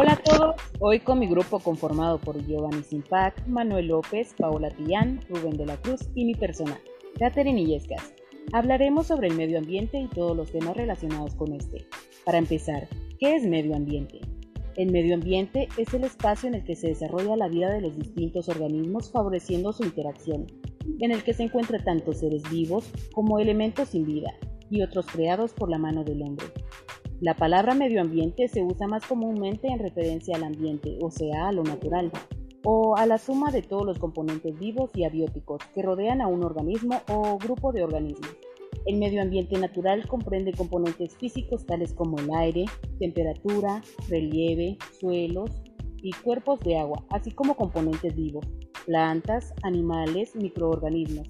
Hola a todos, hoy con mi grupo conformado por Giovanni Simpac, Manuel López, Paola Tillán, Rubén de la Cruz y mi persona, Catherine Illescas. Hablaremos sobre el medio ambiente y todos los temas relacionados con este. Para empezar, ¿qué es medio ambiente? El medio ambiente es el espacio en el que se desarrolla la vida de los distintos organismos favoreciendo su interacción, en el que se encuentran tanto seres vivos como elementos sin vida y otros creados por la mano del hombre. La palabra medio ambiente se usa más comúnmente en referencia al ambiente, o sea, a lo natural, o a la suma de todos los componentes vivos y abióticos que rodean a un organismo o grupo de organismos. El medio ambiente natural comprende componentes físicos tales como el aire, temperatura, relieve, suelos y cuerpos de agua, así como componentes vivos, plantas, animales, microorganismos.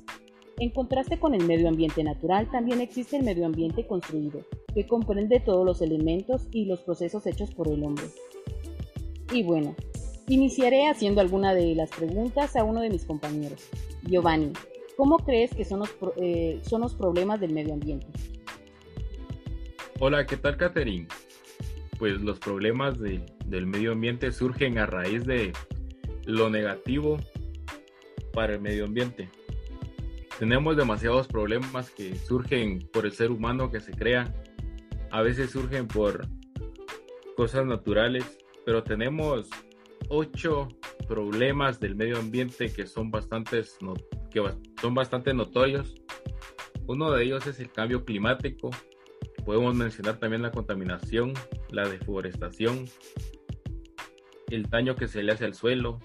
En contraste con el medio ambiente natural, también existe el medio ambiente construido, que comprende todos los elementos y los procesos hechos por el hombre. Y bueno, iniciaré haciendo alguna de las preguntas a uno de mis compañeros. Giovanni, ¿cómo crees que son los, eh, son los problemas del medio ambiente? Hola, ¿qué tal, Catherine? Pues los problemas del medio ambiente surgen a raíz de lo negativo para el medio ambiente. Tenemos demasiados problemas que surgen por el ser humano que se crea a veces surgen por cosas naturales, pero tenemos ocho problemas del medio ambiente que son bastantes que son bastante notorios. Uno de ellos es el cambio climático. Podemos mencionar también la contaminación, la deforestación, el daño que se le hace al suelo,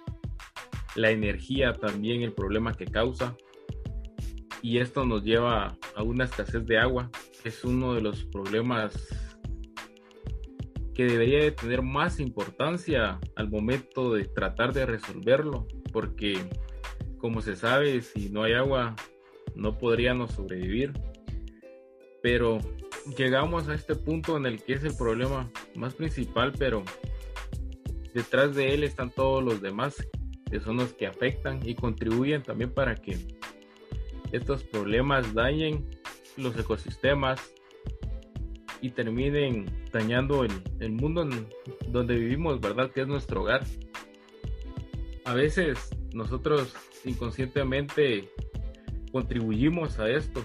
la energía también, el problema que causa. Y esto nos lleva a una escasez de agua es uno de los problemas que debería de tener más importancia al momento de tratar de resolverlo, porque como se sabe, si no hay agua, no podríamos sobrevivir. Pero llegamos a este punto en el que es el problema más principal, pero detrás de él están todos los demás, que son los que afectan y contribuyen también para que estos problemas dañen los ecosistemas y terminen dañando el, mundo en donde vivimos, ¿verdad? Que es nuestro hogar. A veces nosotros inconscientemente contribuimos a esto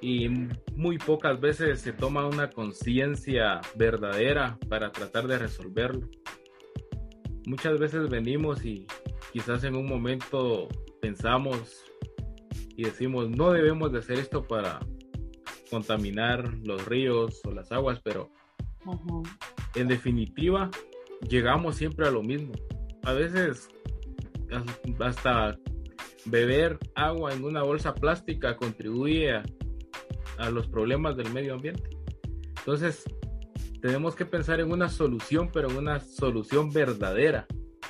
y muy pocas veces se toma una conciencia verdadera para tratar de resolverlo. Muchas veces venimos y quizás en un momento pensamos y decimos, no debemos de hacer esto para contaminar los ríos o las aguas, pero en definitiva llegamos siempre a lo mismo. A veces hasta beber agua en una bolsa plástica contribuye a, a los problemas del medio ambiente. Entonces, tenemos que pensar en una solución, pero en una solución verdadera,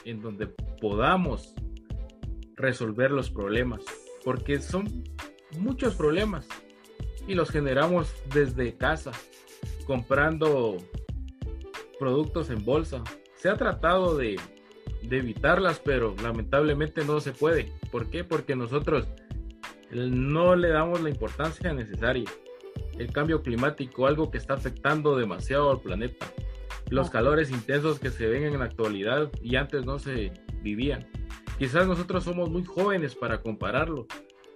en donde podamos resolver los problemas porque son muchos problemas y los generamos desde casa, comprando productos en bolsa. Se ha tratado de, evitarlas, pero lamentablemente no se puede. ¿Por qué? Porque nosotros no le damos la importancia necesaria. El cambio climático, algo que está afectando demasiado al planeta. Los calores intensos que se ven en la actualidad y antes no se vivían. Quizás nosotros somos muy jóvenes para compararlo,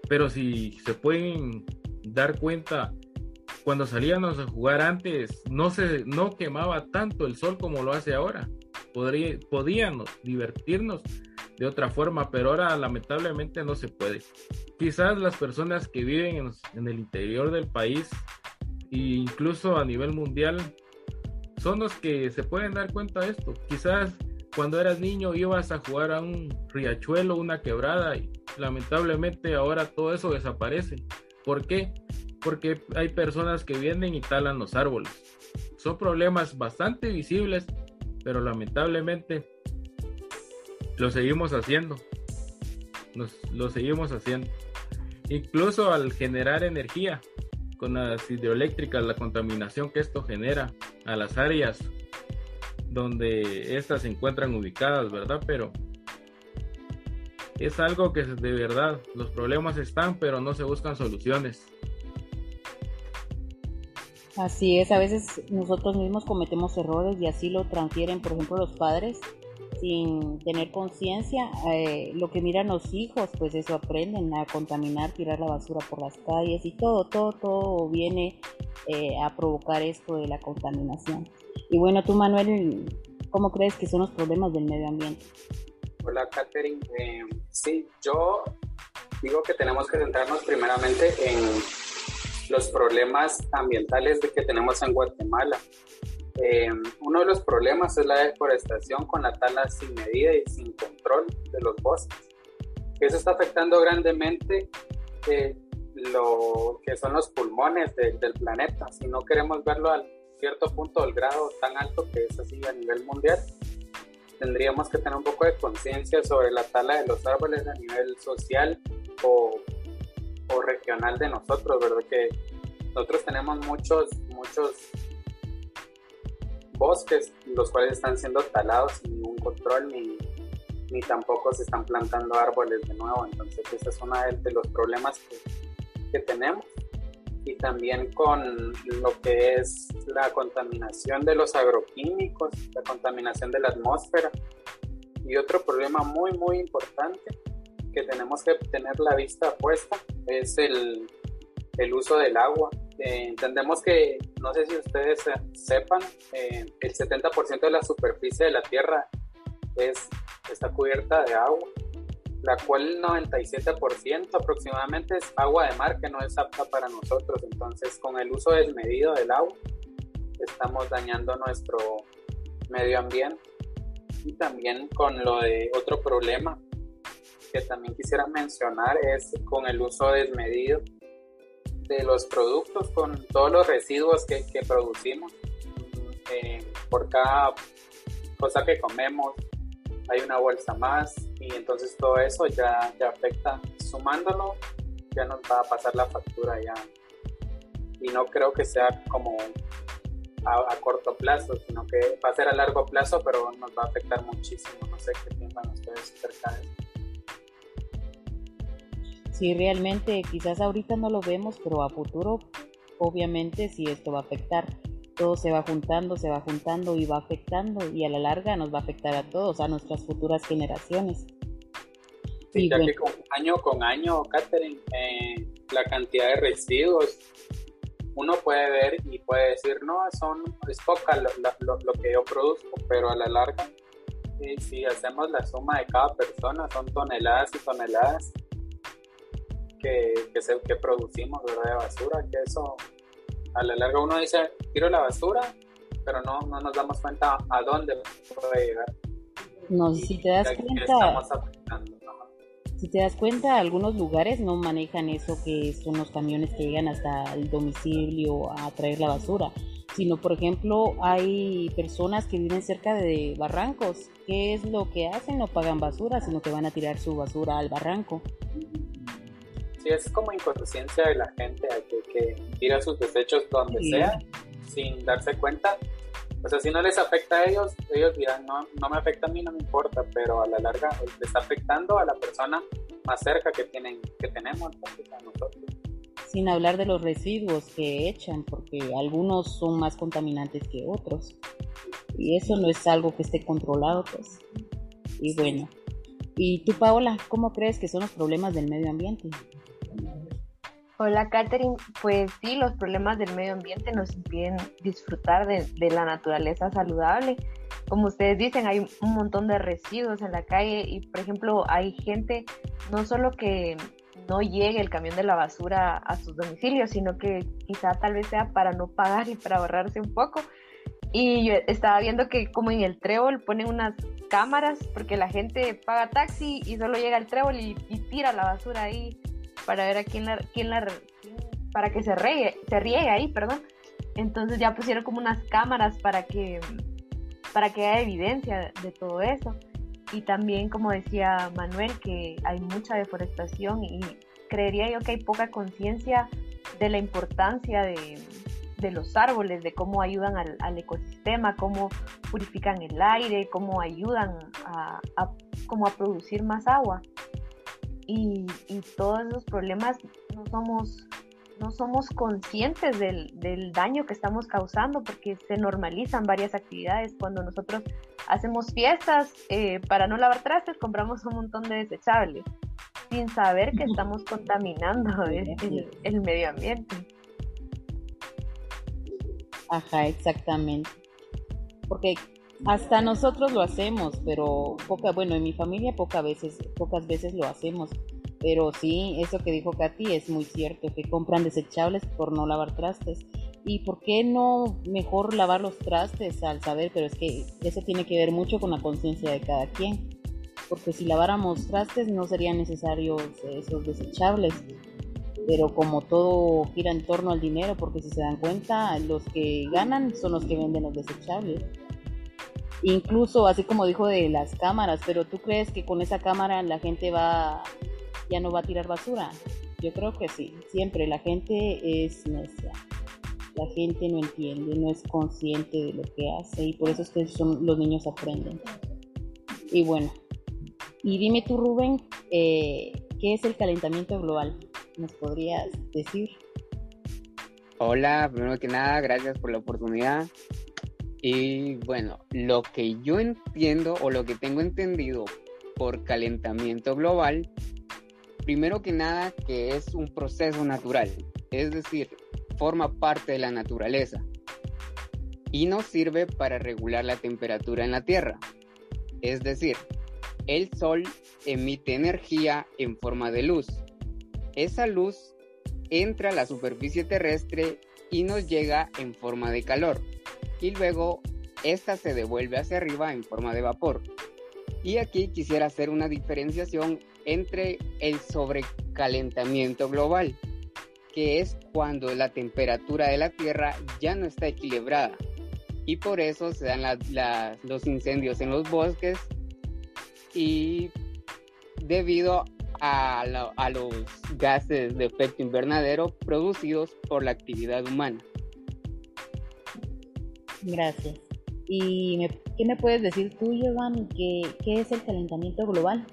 pero si se pueden dar cuenta, cuando salíamos a jugar antes no se no quemaba tanto el sol como lo hace ahora. Podría, podíamos divertirnos de otra forma, pero ahora lamentablemente no se puede. Quizás las personas que viven en, en el interior del país e incluso a nivel mundial son los que se pueden dar cuenta de esto. Quizás cuando eras niño ibas a jugar a un riachuelo, una quebrada y lamentablemente ahora todo eso desaparece. ¿Por qué? Porque hay personas que vienen y talan los árboles. Son problemas bastante visibles, pero lamentablemente lo seguimos haciendo. Nos, lo seguimos haciendo. Incluso al generar energía con las hidroeléctricas, la contaminación que esto genera a las áreas donde estas se encuentran ubicadas, ¿verdad? Pero es algo que de verdad, los problemas están, pero no se buscan soluciones. Así es, a veces nosotros mismos cometemos errores y así lo transfieren, por ejemplo, los padres sin tener conciencia, eh, lo que miran los hijos, pues eso aprenden a contaminar, tirar la basura por las calles y todo, todo, todo viene eh, a provocar esto de la contaminación. Y bueno, tú Manuel, ¿cómo crees que son los problemas del medio ambiente? Hola, Catherine. Eh, sí, yo digo que tenemos que centrarnos primeramente en los problemas ambientales que tenemos en Guatemala. Eh, uno de los problemas es la deforestación con la tala sin medida y sin control de los bosques. Eso está afectando grandemente eh, lo que son los pulmones del planeta. Si no queremos verlo al cierto punto del grado tan alto que es así a nivel mundial, tendríamos que tener un poco de conciencia sobre la tala de los árboles a nivel social o, o, regional de nosotros, ¿verdad? Que nosotros tenemos muchos, muchos bosques, los cuales están siendo talados sin ningún control ni, ni tampoco se están plantando árboles de nuevo. Entonces, ese es uno de los problemas que, que tenemos y también con lo que es la contaminación de los agroquímicos, la contaminación de la atmósfera. Y otro problema muy, muy importante que tenemos que tener la vista puesta es el, el uso del agua. Eh, entendemos que, no sé si ustedes sepan, eh, el 70% de la superficie de la Tierra es, está cubierta de agua la cual el 97% aproximadamente es agua de mar que no es apta para nosotros. Entonces, con el uso desmedido del agua, estamos dañando nuestro medio ambiente. Y también con lo de otro problema que también quisiera mencionar es con el uso desmedido de los productos, con todos los residuos que, producimos. Eh, por cada cosa que comemos, hay una bolsa más y entonces todo eso ya, ya afecta. Sumándolo, ya nos va a pasar la factura ya. Y no creo que sea como a, corto plazo, sino que va a ser a largo plazo, pero nos va a afectar muchísimo. No sé qué piensan ustedes acerca de eso. Sí, realmente quizás ahorita no lo vemos, pero a futuro obviamente sí esto va a afectar todo se va juntando, se va juntando y va afectando y a la larga nos va a afectar a todos, a nuestras futuras generaciones. Sí, ya que con, año con año, Catherine, eh, la cantidad de residuos, uno puede ver y puede decir, no, son, es poca lo, lo, que yo produzco, pero a la larga, si hacemos la suma de cada persona, son toneladas y toneladas que, que, se, que producimos ¿verdad? de basura, que eso a la larga uno dice, tiro la basura, pero no, no nos damos cuenta a dónde puede llegar. No, si te das cuenta, si te das cuenta, algunos lugares no manejan eso que son los camiones que llegan hasta el domicilio a traer la basura, sino por ejemplo hay personas que viven cerca de barrancos, ¿qué es lo que hacen? No pagan basura, sino que van a tirar su basura al barranco. Sí, es como inconsciencia de la gente que, que tira sus desechos donde sea sin darse cuenta. O sea, si no les afecta a ellos, ellos dirán, no, no me afecta a mí, no me importa, pero a la larga le está afectando a la persona más cerca que, tienen, que tenemos, a nosotros. Sin hablar de los residuos que echan, porque algunos son más contaminantes que otros. Y eso no es algo que esté controlado, pues. Y bueno. ¿Y tú, Paola, cómo crees que son los problemas del medio ambiente? Hola, Catherine. Pues sí, los problemas del medio ambiente nos impiden disfrutar de, la naturaleza saludable. Como ustedes dicen, hay un montón de residuos en la calle y, por ejemplo, hay gente no solo que no llegue el camión de la basura a sus domicilios, sino que quizá tal vez sea para no pagar y para ahorrarse un poco. Y yo estaba viendo que como en el trébol ponen unas cámaras porque la gente paga taxi y solo llega el trébol y, y tira la basura ahí para ver a quién la, quién la para que se riegue, se riegue ahí, perdón. Entonces ya pusieron como unas cámaras para que para que haya evidencia de todo eso. Y también, como decía Manuel, que hay mucha deforestación y creería yo que hay poca conciencia de la importancia de, de, los árboles, de cómo ayudan al, ecosistema, cómo purifican el aire, cómo ayudan a, a, producir más agua y, todos esos problemas no somos no somos conscientes del, daño que estamos causando porque se normalizan varias actividades. Cuando nosotros hacemos fiestas eh, para no lavar trastes, compramos un montón de desechables sin saber que estamos contaminando el, medio ambiente. Ajá, exactamente. Porque hasta nosotros lo hacemos, pero poca, bueno, en mi familia pocas veces, pocas veces lo hacemos. Pero sí, eso que dijo Katy es muy cierto, que compran desechables por no lavar trastes. ¿Y por qué no mejor lavar los trastes al saber? Pero es que eso tiene que ver mucho con la conciencia de cada quien. Porque si laváramos trastes no serían necesarios esos desechables. Pero como todo gira en torno al dinero, porque si se dan cuenta, los que ganan son los que venden los desechables. Incluso, así como dijo de las cámaras, pero ¿tú crees que con esa cámara la gente va ya no va a tirar basura. Yo creo que sí, siempre la gente es necia. La gente no entiende, no es consciente de lo que hace y por eso es que son, los niños aprenden. Y bueno, y dime tú Rubén, eh, ¿qué es el calentamiento global? ¿Nos podrías decir? Hola, primero que nada, gracias por la oportunidad. Y bueno, lo que yo entiendo o lo que tengo entendido por calentamiento global primero que nada que es un proceso natural, es decir, forma parte de la naturaleza y nos sirve para regular la temperatura en la Tierra. Es decir, el Sol emite energía en forma de luz. Esa luz entra a la superficie terrestre y nos llega en forma de calor. Y luego esta se devuelve hacia arriba en forma de vapor. Y aquí quisiera hacer una diferenciación entre el sobrecalentamiento global, que es cuando la temperatura de la Tierra ya no está equilibrada y por eso se dan los incendios en los bosques y debido a, los gases de efecto invernadero producidos por la actividad humana. Gracias. ¿Y qué me puedes decir tú, Giovanni? ¿Qué, qué es el calentamiento global?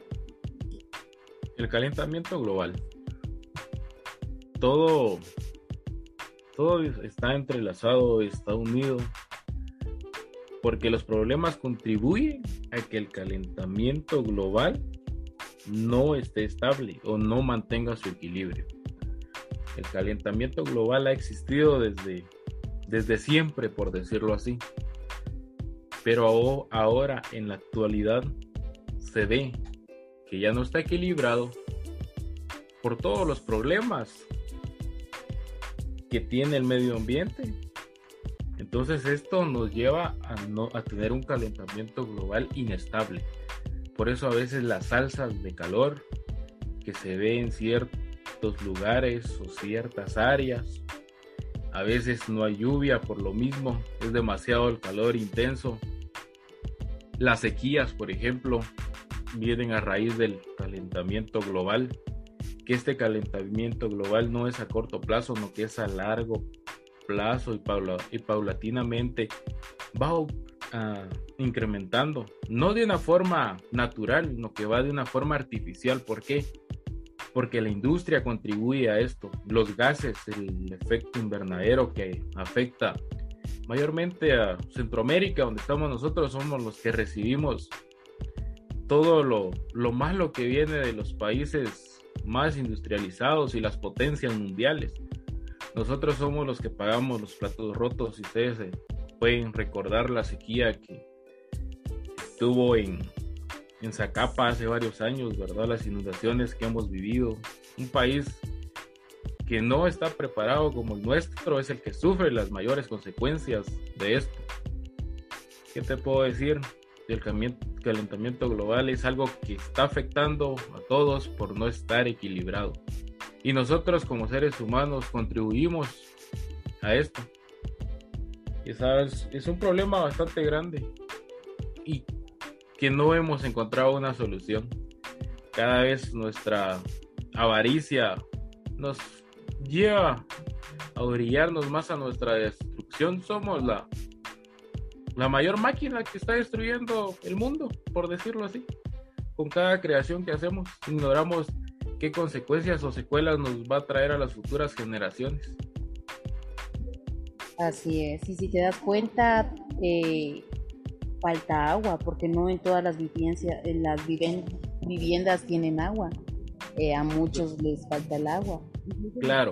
el calentamiento global. Todo, todo está entrelazado, está unido, porque los problemas contribuyen a que el calentamiento global no esté estable o no mantenga su equilibrio. El calentamiento global ha existido desde, desde siempre, por decirlo así. Pero ahora, en la actualidad, se ve que ya no está equilibrado por todos los problemas que tiene el medio ambiente. Entonces esto nos lleva a, no, tener un calentamiento global inestable. Por eso a veces las salsas de calor que se ve en ciertos lugares o ciertas áreas, a veces no hay lluvia por lo mismo, es demasiado el calor intenso. Las sequías, por ejemplo, vienen a raíz del calentamiento global, que este calentamiento global no es a corto plazo, no que es a largo plazo y, paulatinamente va uh, incrementando, no de una forma natural, sino que va de una forma artificial. ¿Por qué? Porque la industria contribuye a esto. Los gases, el efecto invernadero que afecta mayormente a Centroamérica, donde estamos nosotros, somos los que recibimos todo lo, malo que viene de los países más industrializados y las potencias mundiales. Nosotros somos los que pagamos los platos rotos y ustedes pueden recordar la sequía que estuvo en, en Zacapa hace varios años, ¿verdad? Las inundaciones que hemos vivido. Un país que no está preparado como el nuestro es el que sufre las mayores consecuencias de esto. ¿Qué te puedo decir? El calentamiento global es algo que está afectando a todos por no estar equilibrado. Y nosotros como seres humanos contribuimos a esto. Sabes, es un problema bastante grande y que no hemos encontrado una solución. Cada vez nuestra avaricia nos lleva a brillarnos más a nuestra destrucción. Somos la la mayor máquina que está destruyendo el mundo, por decirlo así. Con cada creación que hacemos, ignoramos qué consecuencias o secuelas nos va a traer a las futuras generaciones. Así es, y si te das cuenta, eh, falta agua, porque no en todas las en las viviendas tienen agua. Eh, a muchos les falta el agua. Claro,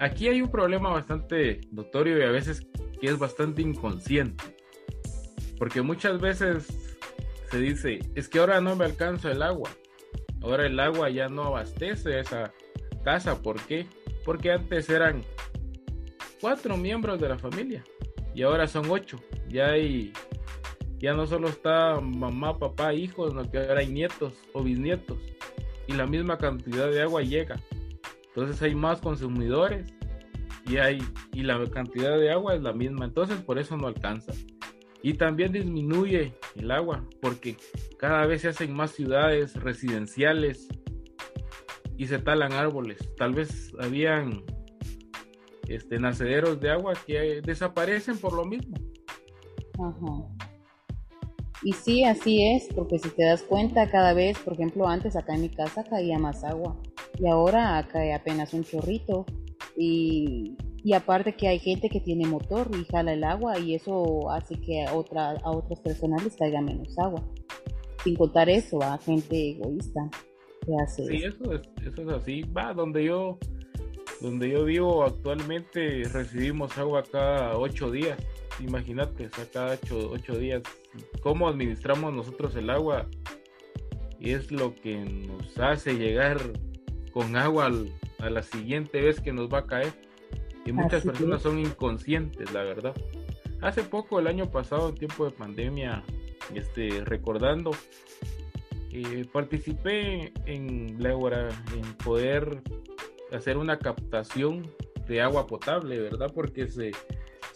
aquí hay un problema bastante notorio y a veces que es bastante inconsciente. Porque muchas veces se dice, es que ahora no me alcanza el agua. Ahora el agua ya no abastece esa casa. ¿Por qué? Porque antes eran cuatro miembros de la familia y ahora son ocho. Ya hay, ya no solo está mamá, papá, hijos, sino que ahora hay nietos o bisnietos y la misma cantidad de agua llega. Entonces hay más consumidores y hay y la cantidad de agua es la misma. Entonces por eso no alcanza. Y también disminuye el agua porque cada vez se hacen más ciudades residenciales y se talan árboles. Tal vez habían este, nacederos de agua que desaparecen por lo mismo. Ajá. Y sí, así es, porque si te das cuenta, cada vez, por ejemplo, antes acá en mi casa caía más agua y ahora cae apenas un chorrito. Y, aparte que hay gente que tiene motor y jala el agua y eso hace que a, otra, a otras personas les caiga menos agua. Sin contar eso, a gente egoísta que hace sí, eso. es, eso es así. Va, donde yo, donde yo vivo actualmente recibimos agua cada ocho días. Imagínate, o sea, cada ocho, ocho días cómo administramos nosotros el agua y es lo que nos hace llegar con agua a la siguiente vez que nos va a caer. Y muchas personas son inconscientes, la verdad. Hace poco, el año pasado, en tiempo de pandemia, este, recordando, eh, participé en la en poder hacer una captación de agua potable, ¿verdad? Porque se,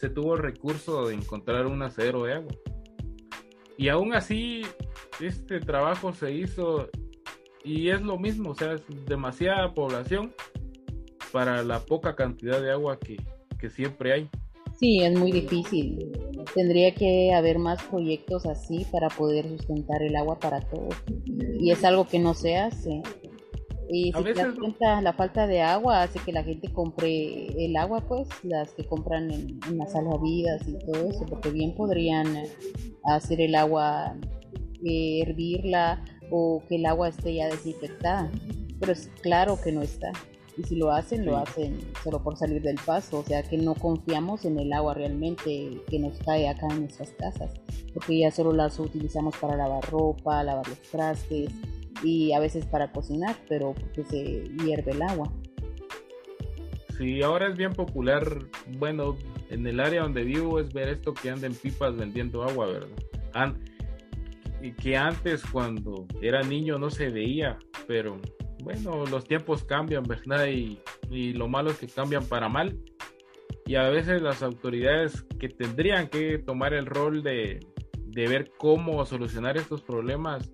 se tuvo el recurso de encontrar un acero de agua. Y aún así, este trabajo se hizo y es lo mismo, o sea, es demasiada población para la poca cantidad de agua que, siempre hay. Sí, es muy difícil. Tendría que haber más proyectos así para poder sustentar el agua para todos. Y es algo que no se hace. Y si te das cuenta, la falta de agua hace que la gente compre el agua, pues, las que compran en, en las salvavidas y todo eso, porque bien podrían hacer el agua, eh, hervirla o que el agua esté ya desinfectada. Pero es claro que no está. Y si lo hacen, lo hacen solo por salir del paso. O sea que no confiamos en el agua realmente que nos cae acá en nuestras casas. Porque ya solo las utilizamos para lavar ropa, lavar los trastes y a veces para cocinar, pero porque se hierve el agua. Sí, ahora es bien popular, bueno, en el área donde vivo es ver esto que andan pipas vendiendo agua, ¿verdad? y que antes cuando era niño no se veía, pero bueno, los tiempos cambian, ¿verdad? Y, y lo malo es que cambian para mal. Y a veces las autoridades que tendrían que tomar el rol de, de ver cómo solucionar estos problemas,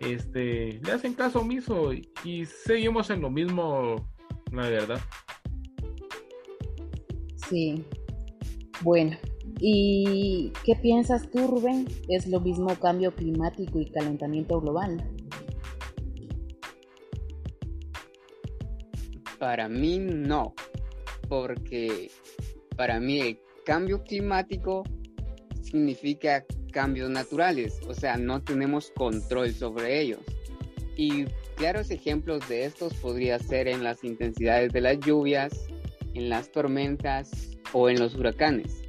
este, le hacen caso omiso y seguimos en lo mismo, la verdad. Sí. Bueno, ¿y qué piensas tú, Rubén? ¿Es lo mismo cambio climático y calentamiento global? Para mí no, porque para mí el cambio climático significa cambios naturales, o sea, no tenemos control sobre ellos. Y claros ejemplos de estos podría ser en las intensidades de las lluvias, en las tormentas o en los huracanes.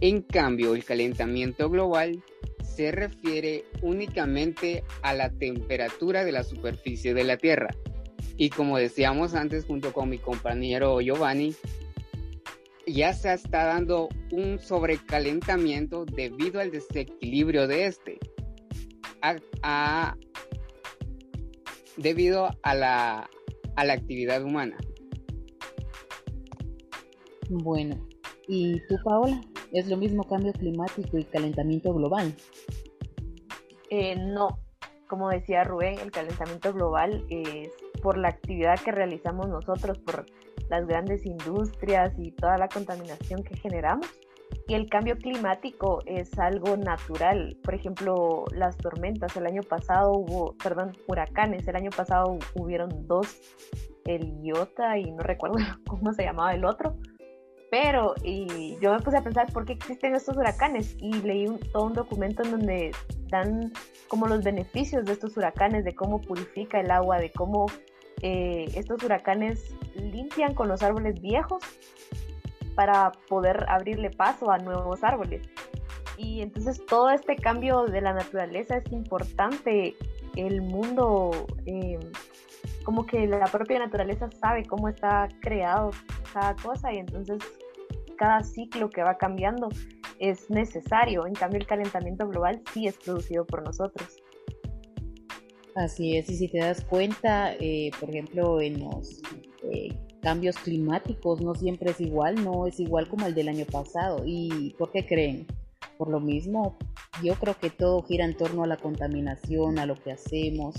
En cambio, el calentamiento global se refiere únicamente a la temperatura de la superficie de la Tierra. Y como decíamos antes junto con mi compañero Giovanni, ya se está dando un sobrecalentamiento debido al desequilibrio de este, debido a la, a la actividad humana. Bueno, ¿y tú, Paola? ¿Es lo mismo cambio climático y calentamiento global? Eh, no, como decía Rubén, el calentamiento global es por la actividad que realizamos nosotros, por las grandes industrias y toda la contaminación que generamos. Y el cambio climático es algo natural. Por ejemplo, las tormentas. El año pasado hubo, perdón, huracanes. El año pasado hubieron dos, el Iota y no recuerdo cómo se llamaba el otro. Pero y yo me puse a pensar por qué existen estos huracanes y leí todo un documento en donde dan como los beneficios de estos huracanes, de cómo purifica el agua, de cómo eh, estos huracanes limpian con los árboles viejos para poder abrirle paso a nuevos árboles. Y entonces todo este cambio de la naturaleza es importante. El mundo, eh, como que la propia naturaleza sabe cómo está creado cada cosa y entonces cada ciclo que va cambiando es necesario. En cambio, el calentamiento global sí es producido por nosotros. Así es, y si te das cuenta, eh, por ejemplo, en los eh, cambios climáticos no siempre es igual, no es igual como el del año pasado. ¿Y por qué creen? Por lo mismo, yo creo que todo gira en torno a la contaminación, a lo que hacemos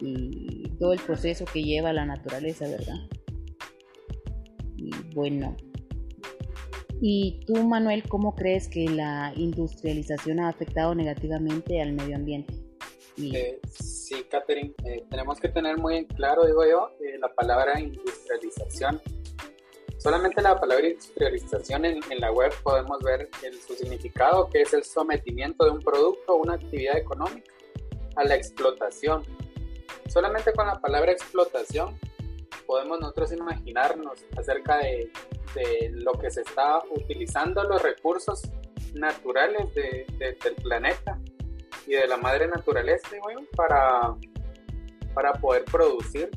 y todo el proceso que lleva la naturaleza, ¿verdad? Y bueno, ¿Y tú, Manuel, cómo crees que la industrialización ha afectado negativamente al medio ambiente? Eh, sí, Catherine, eh, tenemos que tener muy claro, digo yo, eh, la palabra industrialización. Solamente la palabra industrialización en, la web podemos ver su significado, que es el sometimiento de un producto o una actividad económica a la explotación. Solamente con la palabra explotación podemos nosotros imaginarnos acerca de, lo que se está utilizando los recursos naturales de, del planeta y de la madre naturaleza para, para poder producir.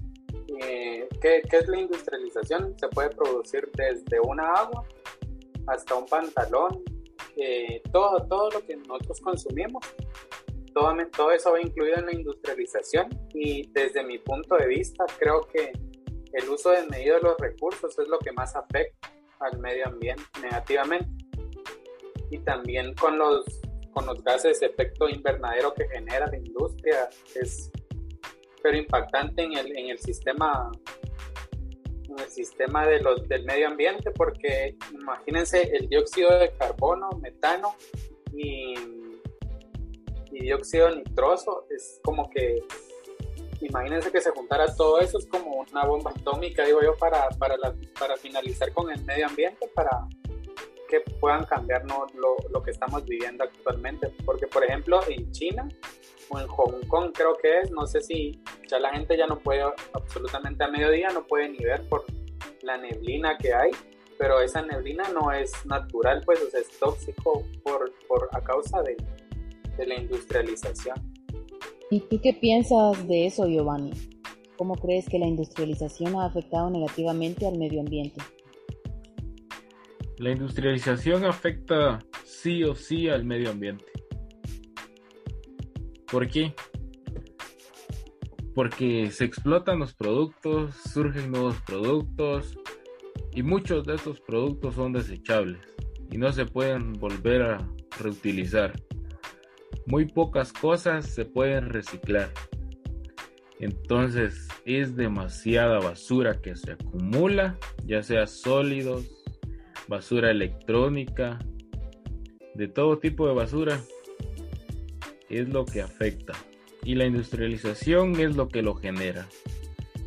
Eh, ¿qué, ¿qué, es la industrialización? Se puede producir desde una agua hasta un pantalón, eh, todo, todo lo que nosotros consumimos. Todo, todo eso va incluido en la industrialización y desde mi punto de vista creo que el uso desmedido de los recursos es lo que más afecta al medio ambiente negativamente. Y también con los, con los gases de efecto invernadero que genera la industria es pero impactante en el, en el sistema en el sistema de los, del medio ambiente porque imagínense el dióxido de carbono, metano y, dióxido nitroso es como que imagínense que se juntara todo eso, es como una bomba atómica, digo yo, para, para, para finalizar con el medio ambiente, para que puedan cambiar lo, lo, que estamos viviendo actualmente. Porque, por ejemplo, en China o en Hong Kong creo que es, no sé si ya la gente ya no puede, absolutamente a mediodía no puede ni ver por la neblina que hay, pero esa neblina no es natural, pues es tóxico por, por a causa de, de la industrialización. ¿Y tú qué piensas de eso, Giovanni? ¿Cómo crees que la industrialización ha afectado negativamente al medio ambiente? La industrialización afecta sí o sí al medio ambiente. ¿Por qué? Porque se explotan los productos, surgen nuevos productos y muchos de estos productos son desechables y no se pueden volver a reutilizar muy pocas cosas se pueden reciclar. Entonces es demasiada basura que se acumula, ya sea sólidos, basura electrónica, de todo tipo de basura. Es lo que afecta. Y la industrialización es lo que lo genera.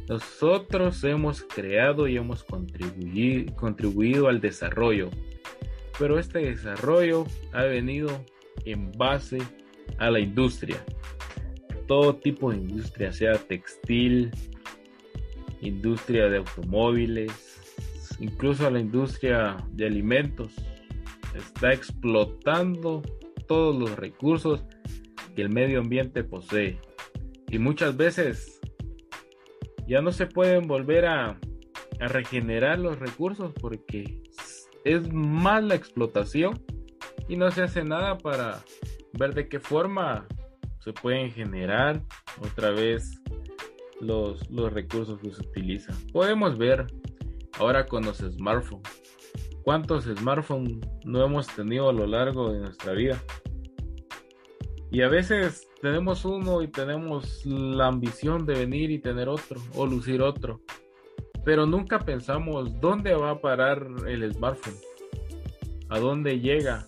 Nosotros hemos creado y hemos contribuido, contribuido al desarrollo. Pero este desarrollo ha venido en base a la industria. Todo tipo de industria, sea textil, industria de automóviles, incluso la industria de alimentos. Está explotando todos los recursos que el medio ambiente posee. Y muchas veces ya no se pueden volver a, a regenerar los recursos porque es más la explotación y no se hace nada para ver de qué forma se pueden generar otra vez los, los recursos que se utilizan. Podemos ver ahora con los smartphones. ¿Cuántos smartphones no hemos tenido a lo largo de nuestra vida? Y a veces tenemos uno y tenemos la ambición de venir y tener otro o lucir otro. Pero nunca pensamos dónde va a parar el smartphone. a dónde llega,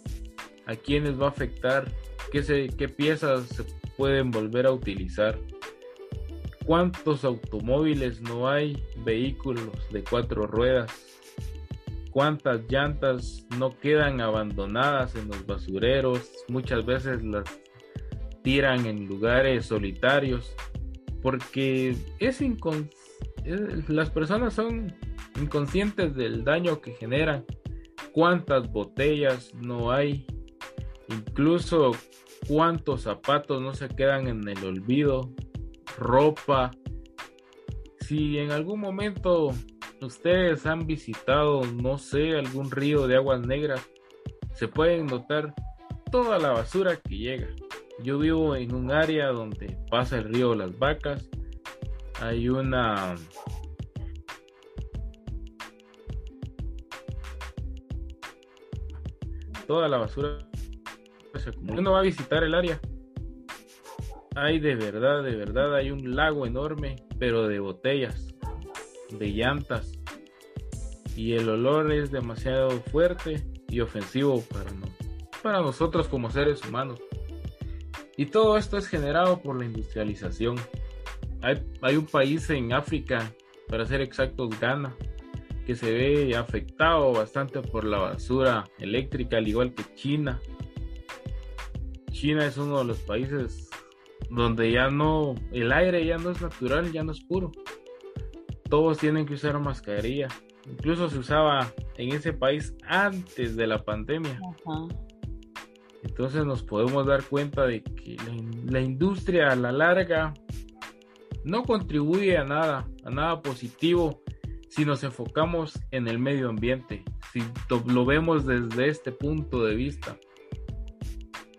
a quiénes va a afectar, qué, qué piezas se pueden volver a utilizar. ¿Cuántos automóviles no hay? Vehículos de cuatro ruedas. ¿Cuántas llantas no quedan abandonadas en los basureros? Muchas veces las tiran en lugares solitarios porque es las personas son inconscientes del daño que generan. ¿Cuántas botellas no hay? Incluso cuántos zapatos no se quedan en el olvido, ropa. Si en algún momento ustedes han visitado, no sé, algún río de aguas negras, se pueden notar toda la basura que llega. Yo vivo en un área donde pasa el río Las Vacas. Hay una toda la basura se acumula. Uno va a visitar el área. Hay de verdad, de verdad, hay un lago enorme, pero de botellas, de llantas. Y el olor es demasiado fuerte y ofensivo para, para nosotros como seres humanos. Y todo esto es generado por la industrialización. Hay, un país en África, para ser exactos, Ghana, que se ve afectado bastante por la basura eléctrica, al igual que China. China es uno de los países donde ya no, el aire ya no es natural, ya no es puro. Todos tienen que usar mascarilla. Incluso se usaba en ese país antes de la pandemia. Entonces nos podemos dar cuenta de que la, industria a la larga no contribuye a nada, a nada positivo si nos enfocamos en el medio ambiente, si lo vemos desde este punto de vista.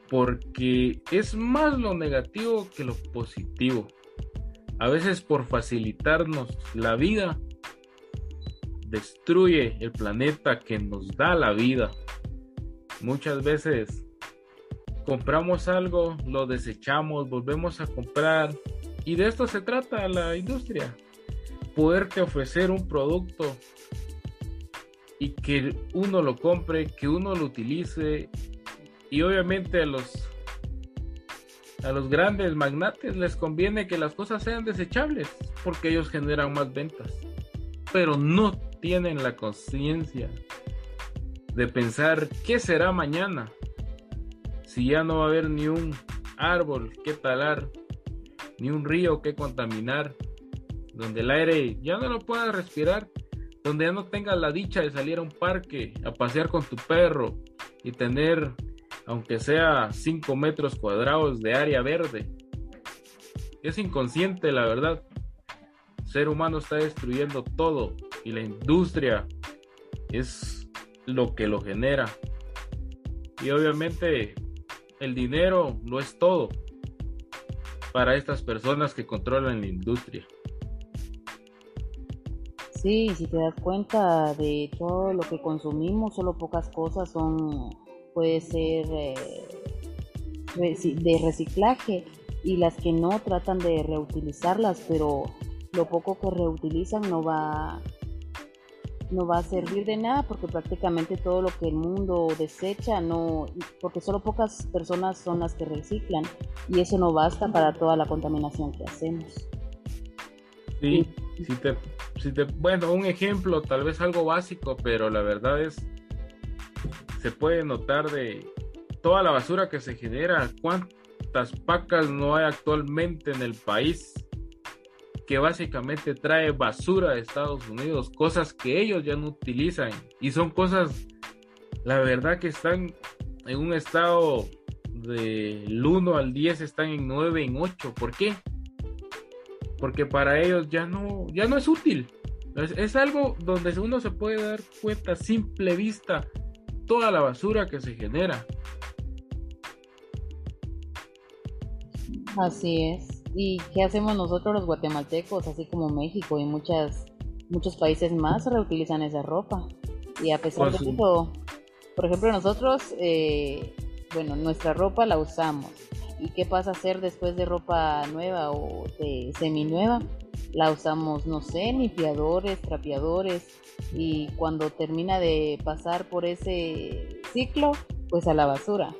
Porque es más lo negativo que lo positivo. A veces por facilitarnos la vida, destruye el planeta que nos da la vida. Muchas veces compramos algo, lo desechamos, volvemos a comprar. Y de esto se trata la industria. Poderte ofrecer un producto y que uno lo compre, que uno lo utilice. Y obviamente a los a los grandes magnates les conviene que las cosas sean desechables porque ellos generan más ventas. Pero no tienen la conciencia de pensar qué será mañana si ya no va a haber ni un árbol que talar, ni un río que contaminar, donde el aire ya no lo puedas respirar, donde ya no tengas la dicha de salir a un parque a pasear con tu perro y tener, aunque sea 5 metros cuadrados de área verde. Es inconsciente, la verdad. El ser humano está destruyendo todo y la industria es lo que lo genera. Y obviamente el dinero no es todo para estas personas que controlan la industria. Sí, si te das cuenta de todo lo que consumimos, solo pocas cosas son, puede ser eh, de reciclaje y las que no tratan de reutilizarlas, pero lo poco que reutilizan no va no va a servir de nada porque prácticamente todo lo que el mundo desecha no porque solo pocas personas son las que reciclan y eso no basta para toda la contaminación que hacemos. Sí, si te, si te, bueno, un ejemplo, tal vez algo básico, pero la verdad es, se puede notar de toda la basura que se genera, cuántas pacas no hay actualmente en el país que básicamente trae basura de Estados Unidos, cosas que ellos ya no utilizan y son cosas, la verdad que están en un estado del 1 al 10 están en 9, en 8. ¿Por qué? Porque para ellos ya no, ya no es útil. Es, algo donde uno se puede dar cuenta simple vista toda la basura que se genera. Así es. ¿Y qué hacemos nosotros los guatemaltecos, así como México y muchas, muchos países más reutilizan esa ropa? Y a pesar de eso, por ejemplo, nosotros, eh, bueno, nuestra ropa la usamos. ¿Y qué pasa a hacer después de ropa nueva o de seminueva? La usamos, no sé, limpiadores, trapeadores. Y cuando termina de pasar por ese, reciclo, pues a la basura.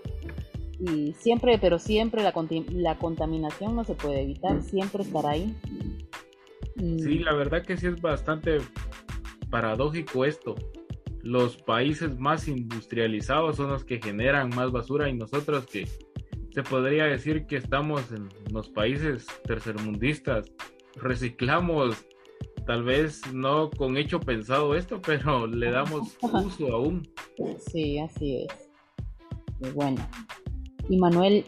Y siempre, pero siempre la, la contaminación no se puede evitar, siempre estará ahí. Sí, la verdad que sí es bastante paradójico esto. Los países más industrializados son los que generan más basura y nosotros que se podría decir que estamos en los países tercermundistas reciclamos tal vez no con hecho pensado esto, pero le damos uso aún. Sí, así es. Y bueno, y Manuel,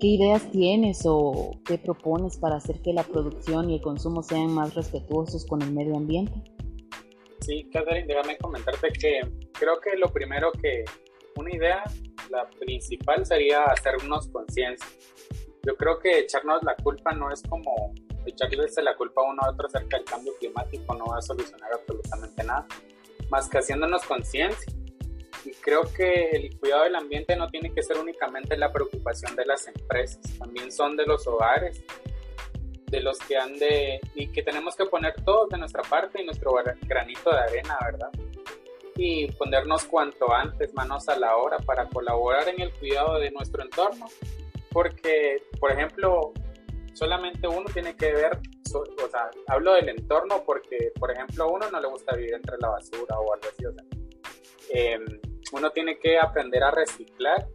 ¿qué ideas tienes o qué propones para hacer que la producción y el consumo sean más respetuosos con el medio ambiente? Sí, Catherine, déjame comentarte que creo que lo primero que, una idea, la principal sería hacernos conciencia. Yo creo que echarnos la culpa no es como echarles la culpa a uno a otro acerca del cambio climático no va a solucionar absolutamente nada, más que haciéndonos conciencia. Y creo que el cuidado del ambiente no tiene que ser únicamente la preocupación de las empresas, también son de los hogares, de los que han de, y que tenemos que poner todos de nuestra parte y nuestro granito de arena, ¿verdad? Y ponernos cuanto antes manos a la obra para colaborar en el cuidado de nuestro entorno, porque, por ejemplo, solamente uno tiene que ver, o sea, hablo del entorno porque, por ejemplo, a uno no le gusta vivir entre la basura o algo así, o sea, em, uno tiene que aprender a reciclar.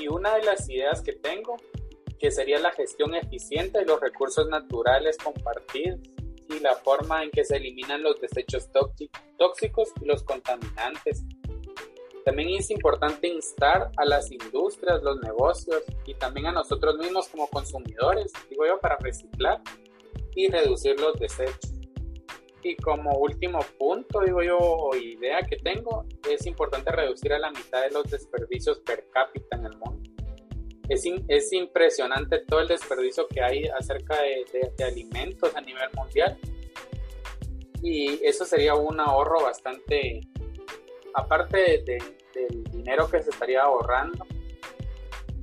Y una de las ideas que tengo, que sería la gestión eficiente de los recursos naturales compartidos y la forma en que se eliminan los desechos tóxicos y los contaminantes también es importante instar a las industrias, los negocios y también a nosotros mismos como consumidores, digo yo, para reciclar y reducir los desechos. Y como último punto, digo yo, o idea que tengo, es importante reducir a la mitad de los desperdicios per cápita en el mundo. Es, es impresionante todo el desperdicio que hay acerca de, alimentos a nivel mundial. Y eso sería un ahorro bastante aparte del dinero que se estaría ahorrando,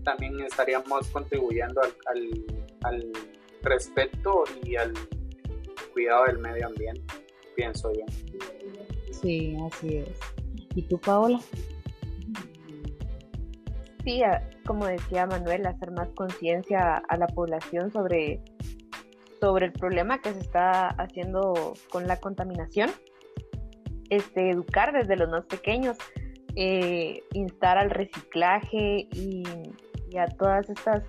también estaríamos contribuyendo al, respeto y al cuidado del medio ambiente, pienso yo. Sí, así es. ¿Y tú, Paola? Sí, como decía Manuel, hacer más conciencia a la población sobre, sobre el problema que se está haciendo con la contaminación este, educar desde los más pequeños, eh, instar al reciclaje y, a todas estas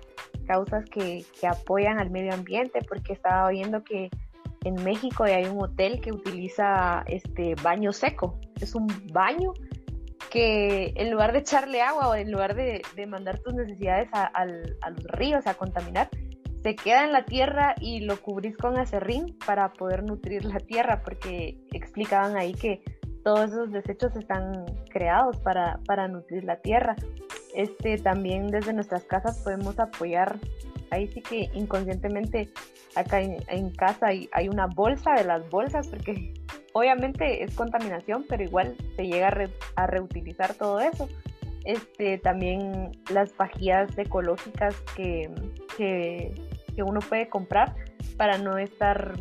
causas que, apoyan al medio ambiente, porque estaba viendo que en México hay un hotel que utiliza este baño seco. Es un baño que en lugar de echarle agua o en lugar de, mandar tus necesidades a, los ríos a contaminar, se queda en la tierra y lo cubrís con acerrín para poder nutrir la tierra, porque explicaban ahí que todos esos desechos están creados para, para nutrir la tierra. Este, también desde nuestras casas podemos apoyar, ahí sí que inconscientemente acá en, casa hay, una bolsa de las bolsas, porque obviamente es contaminación, pero igual se llega a, a reutilizar todo eso. Este, también las pajillas ecológicas que, que uno puede comprar para no estar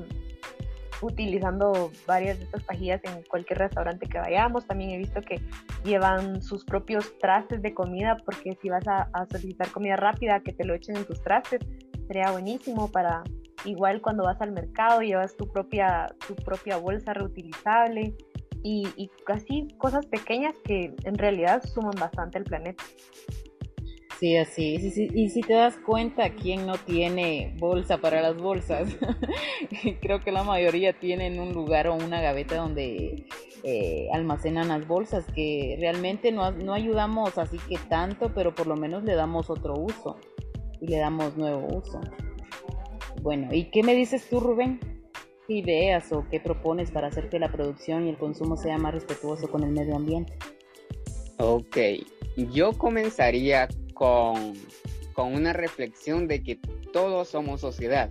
utilizando varias de estas pajillas en cualquier restaurante que vayamos. También he visto que llevan sus propios trastes de comida porque si vas a, solicitar comida rápida, que te lo echen en tus trastes, sería buenísimo para igual cuando vas al mercado llevas tu propia, tu propia bolsa reutilizable y, y así cosas pequeñas que en realidad suman bastante al planeta. Sí, así. Y si te das cuenta, ¿quién no tiene bolsa para las bolsas? Creo que la mayoría tienen un lugar o una gaveta donde eh, almacenan las bolsas, que realmente no, no ayudamos así que tanto, pero por lo menos le damos otro uso y le damos nuevo uso. Bueno, ¿y qué me dices tú, Rubén? ¿Qué ideas o qué propones para hacer que la producción y el consumo sea más respetuoso con el medio ambiente? Ok, yo comenzaría con, una reflexión de que todos somos sociedad.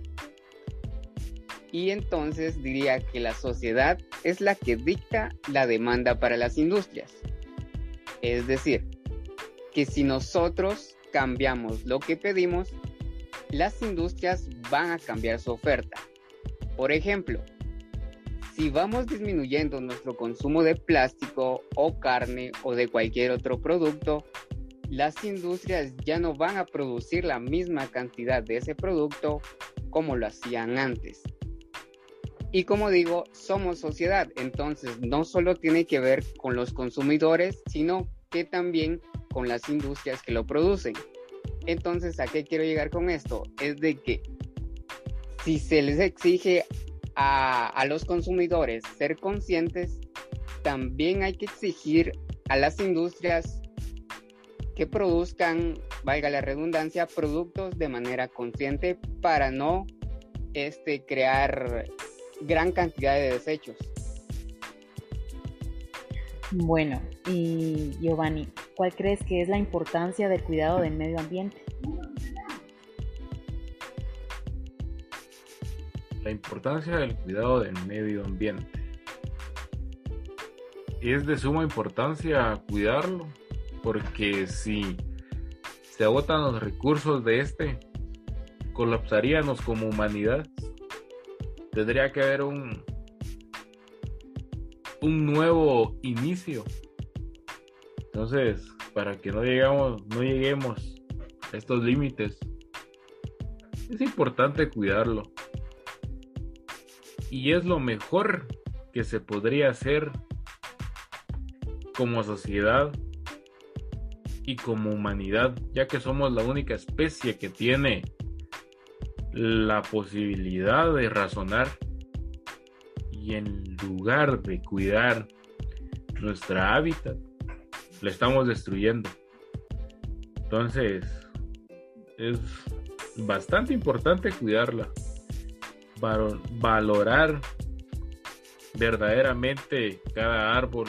Y entonces diría que la sociedad es la que dicta la demanda para las industrias. Es decir, que si nosotros cambiamos lo que pedimos, las industrias van a cambiar su oferta. Por ejemplo, si vamos disminuyendo nuestro consumo de plástico o carne o de cualquier otro producto, las industrias ya no van a producir la misma cantidad de ese producto como lo hacían antes. Y como digo, somos sociedad, entonces no solo tiene que ver con los consumidores, sino que también con las industrias que lo producen. Entonces, ¿a qué quiero llegar con esto? Es de que si se les exige a, a los consumidores ser conscientes, también hay que exigir a las industrias que produzcan, valga la redundancia, productos de manera consciente para no este, crear gran cantidad de desechos. Bueno, y Giovanni, ¿cuál crees que es la importancia del cuidado del medio ambiente? La importancia del cuidado del medio ambiente. Es de suma importancia cuidarlo, porque si se agotan los recursos de este, colapsaríamos como humanidad tendría que haber un, un nuevo inicio. Entonces, para que no llegamos, no lleguemos a estos límites, es importante cuidarlo. Y es lo mejor que se podría hacer como sociedad y como humanidad, ya que somos la única especie que tiene la posibilidad de razonar y en lugar de cuidar nuestra hábitat, la estamos destruyendo. Entonces, es bastante importante cuidarla, valorar verdaderamente cada árbol,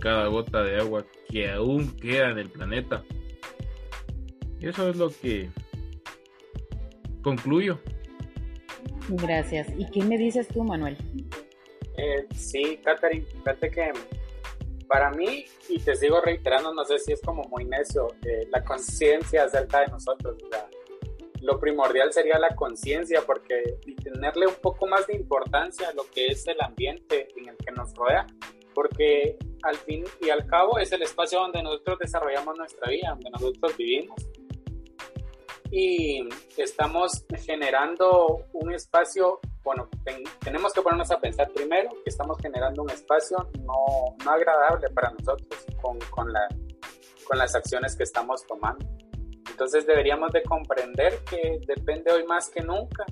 cada gota de agua que aún queda en el planeta. Y eso es lo que concluyo. Gracias. ¿Y qué me dices tú, Manuel? Eh, sí, Catherine, fíjate que para mí, y te sigo reiterando, no sé si es como muy necio, eh, la conciencia acerca de nosotros. lo primordial sería la conciencia, porque y tenerle un poco más de importancia a lo que es el ambiente en el que nos rodea, porque al fin y al cabo es el espacio donde nosotros desarrollamos nuestra vida, donde nosotros vivimos y estamos generando un espacio, bueno, tenemos que ponernos a pensar primero que estamos generando un espacio no, no agradable para nosotros con, con, la, con las acciones que estamos tomando. Entonces deberíamos de comprender que depende hoy más que nunca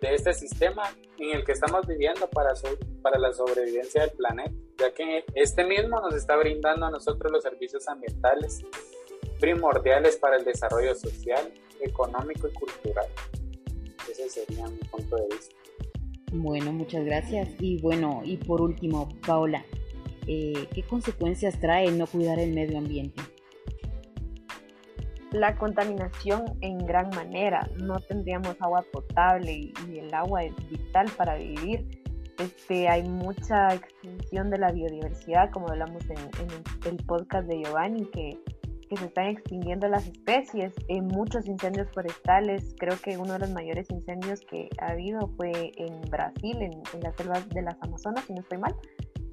de este sistema en el que estamos viviendo para, para la sobrevivencia del planeta, ya que este mismo nos está brindando a nosotros los servicios ambientales primordiales para el desarrollo social, económico y cultural. Ese sería mi punto de vista. Bueno, muchas gracias. Y bueno, y por último, Paola, eh, ¿qué consecuencias trae no cuidar el medio ambiente? La contaminación en gran manera. No tendríamos agua potable y, el agua es vital para vivir. Este, hay mucha extinción de la biodiversidad, como hablamos en, en el podcast de Giovanni, que se están extinguiendo las especies, en muchos incendios forestales. Creo que uno de los mayores incendios que ha habido fue en Brasil, en, las selvas de las Amazonas, si no estoy mal.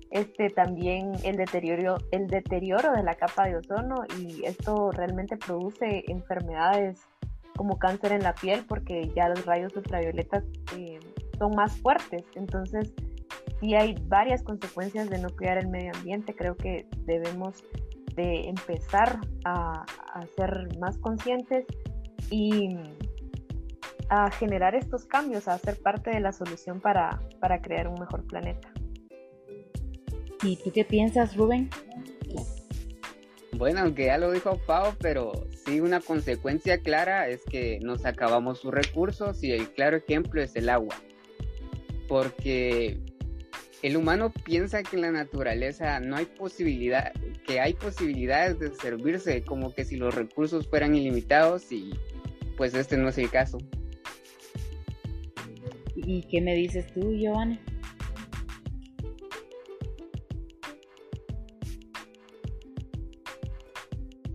Este, también el deterioro, el deterioro de la capa de ozono y esto realmente produce enfermedades como cáncer en la piel porque ya los rayos ultravioletas eh, son más fuertes. Entonces, sí hay varias consecuencias de no cuidar el medio ambiente. Creo que debemos de empezar a, ser más conscientes y a generar estos cambios, a ser parte de la solución para, para crear un mejor planeta. ¿Y tú qué piensas, Rubén? Bueno, aunque ya lo dijo Pau, pero sí una consecuencia clara es que nos acabamos sus recursos y el claro ejemplo es el agua. Porque el humano piensa que en la naturaleza no hay posibilidad, que hay posibilidades de servirse como que si los recursos fueran ilimitados y pues este no es el caso. ¿Y qué me dices tú, Giovanni?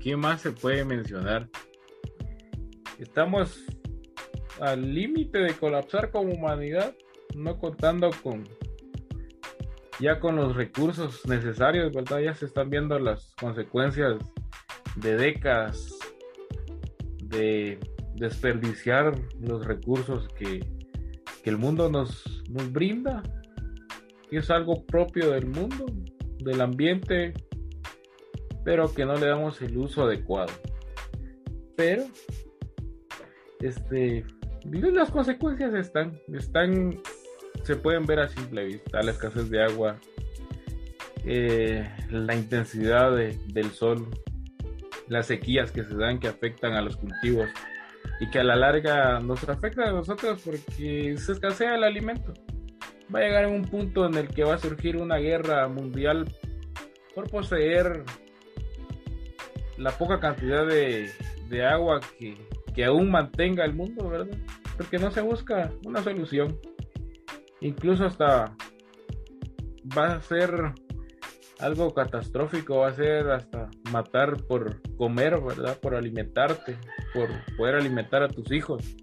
¿Qué más se puede mencionar? Estamos al límite de colapsar como humanidad, no contando con ya con los recursos necesarios, ¿verdad? Ya se están viendo las consecuencias de décadas de desperdiciar los recursos que, el mundo nos, nos brinda. Y es algo propio del mundo, del ambiente, pero que no le damos el uso adecuado. Pero, este, las consecuencias están, están, se pueden ver a simple vista, la escasez de agua, eh, la intensidad del sol, las sequías que se dan que afectan a los cultivos y que a la larga nos afecta a nosotros porque se escasea el alimento. Va a llegar un punto en el que va a surgir una guerra mundial por poseer la poca cantidad de, agua que, que aún mantenga el mundo, ¿verdad? Porque no se busca una solución. Incluso hasta va a ser algo catastrófico, va a ser hasta matar por comer, ¿verdad? Por alimentarte, por poder alimentar a tus hijos.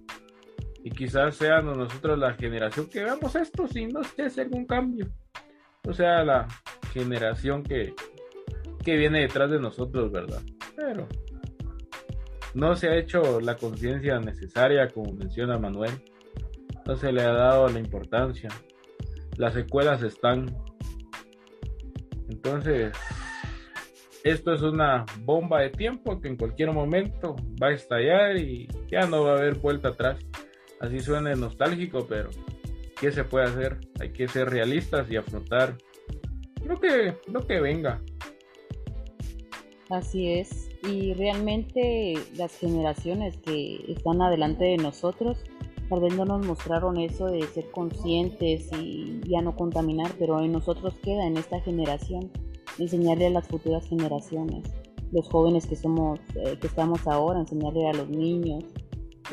Y quizás seamos nosotros la generación que veamos esto sin no se hace algún cambio. O sea, la generación que, que viene detrás de nosotros, ¿verdad? Pero no se ha hecho la conciencia necesaria, como menciona Manuel. No se le ha dado la importancia. Las secuelas están. Entonces, esto es una bomba de tiempo que en cualquier momento va a estallar y ya no va a haber vuelta atrás. Así suena nostálgico, pero ¿qué se puede hacer? Hay que ser realistas y afrontar lo que, lo que venga. Así es, y realmente las generaciones que están adelante de nosotros tal vez no nos mostraron eso de ser conscientes y ya no contaminar, pero en nosotros queda en esta generación enseñarle a las futuras generaciones, los jóvenes que somos, eh, que estamos ahora, enseñarle a los niños,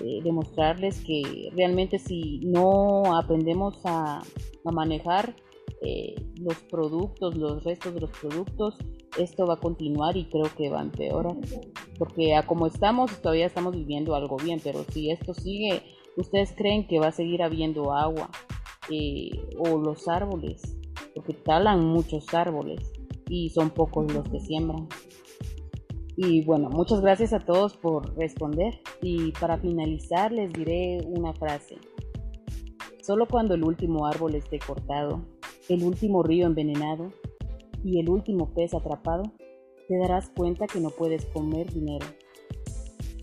eh, demostrarles que realmente si no aprendemos a, manejar eh, los productos, los restos de los productos, esto va a continuar y creo que va a empeorar. Porque a como estamos, todavía estamos viviendo algo bien, pero si esto sigue, ¿ustedes creen que va a seguir habiendo agua? o los árboles, porque talan muchos árboles y son pocos los que siembran. Y bueno, muchas gracias a todos por responder. Y para finalizar les diré una frase. Solo cuando el último árbol esté cortado, el último río envenenado y el último pez atrapado, te darás cuenta que no puedes comer dinero.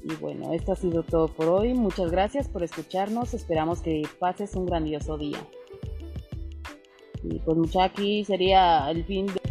Y bueno, esto ha sido todo por hoy. Muchas gracias por escucharnos. Esperamos que pases un grandioso día. Y pues mucha aquí sería el fin de...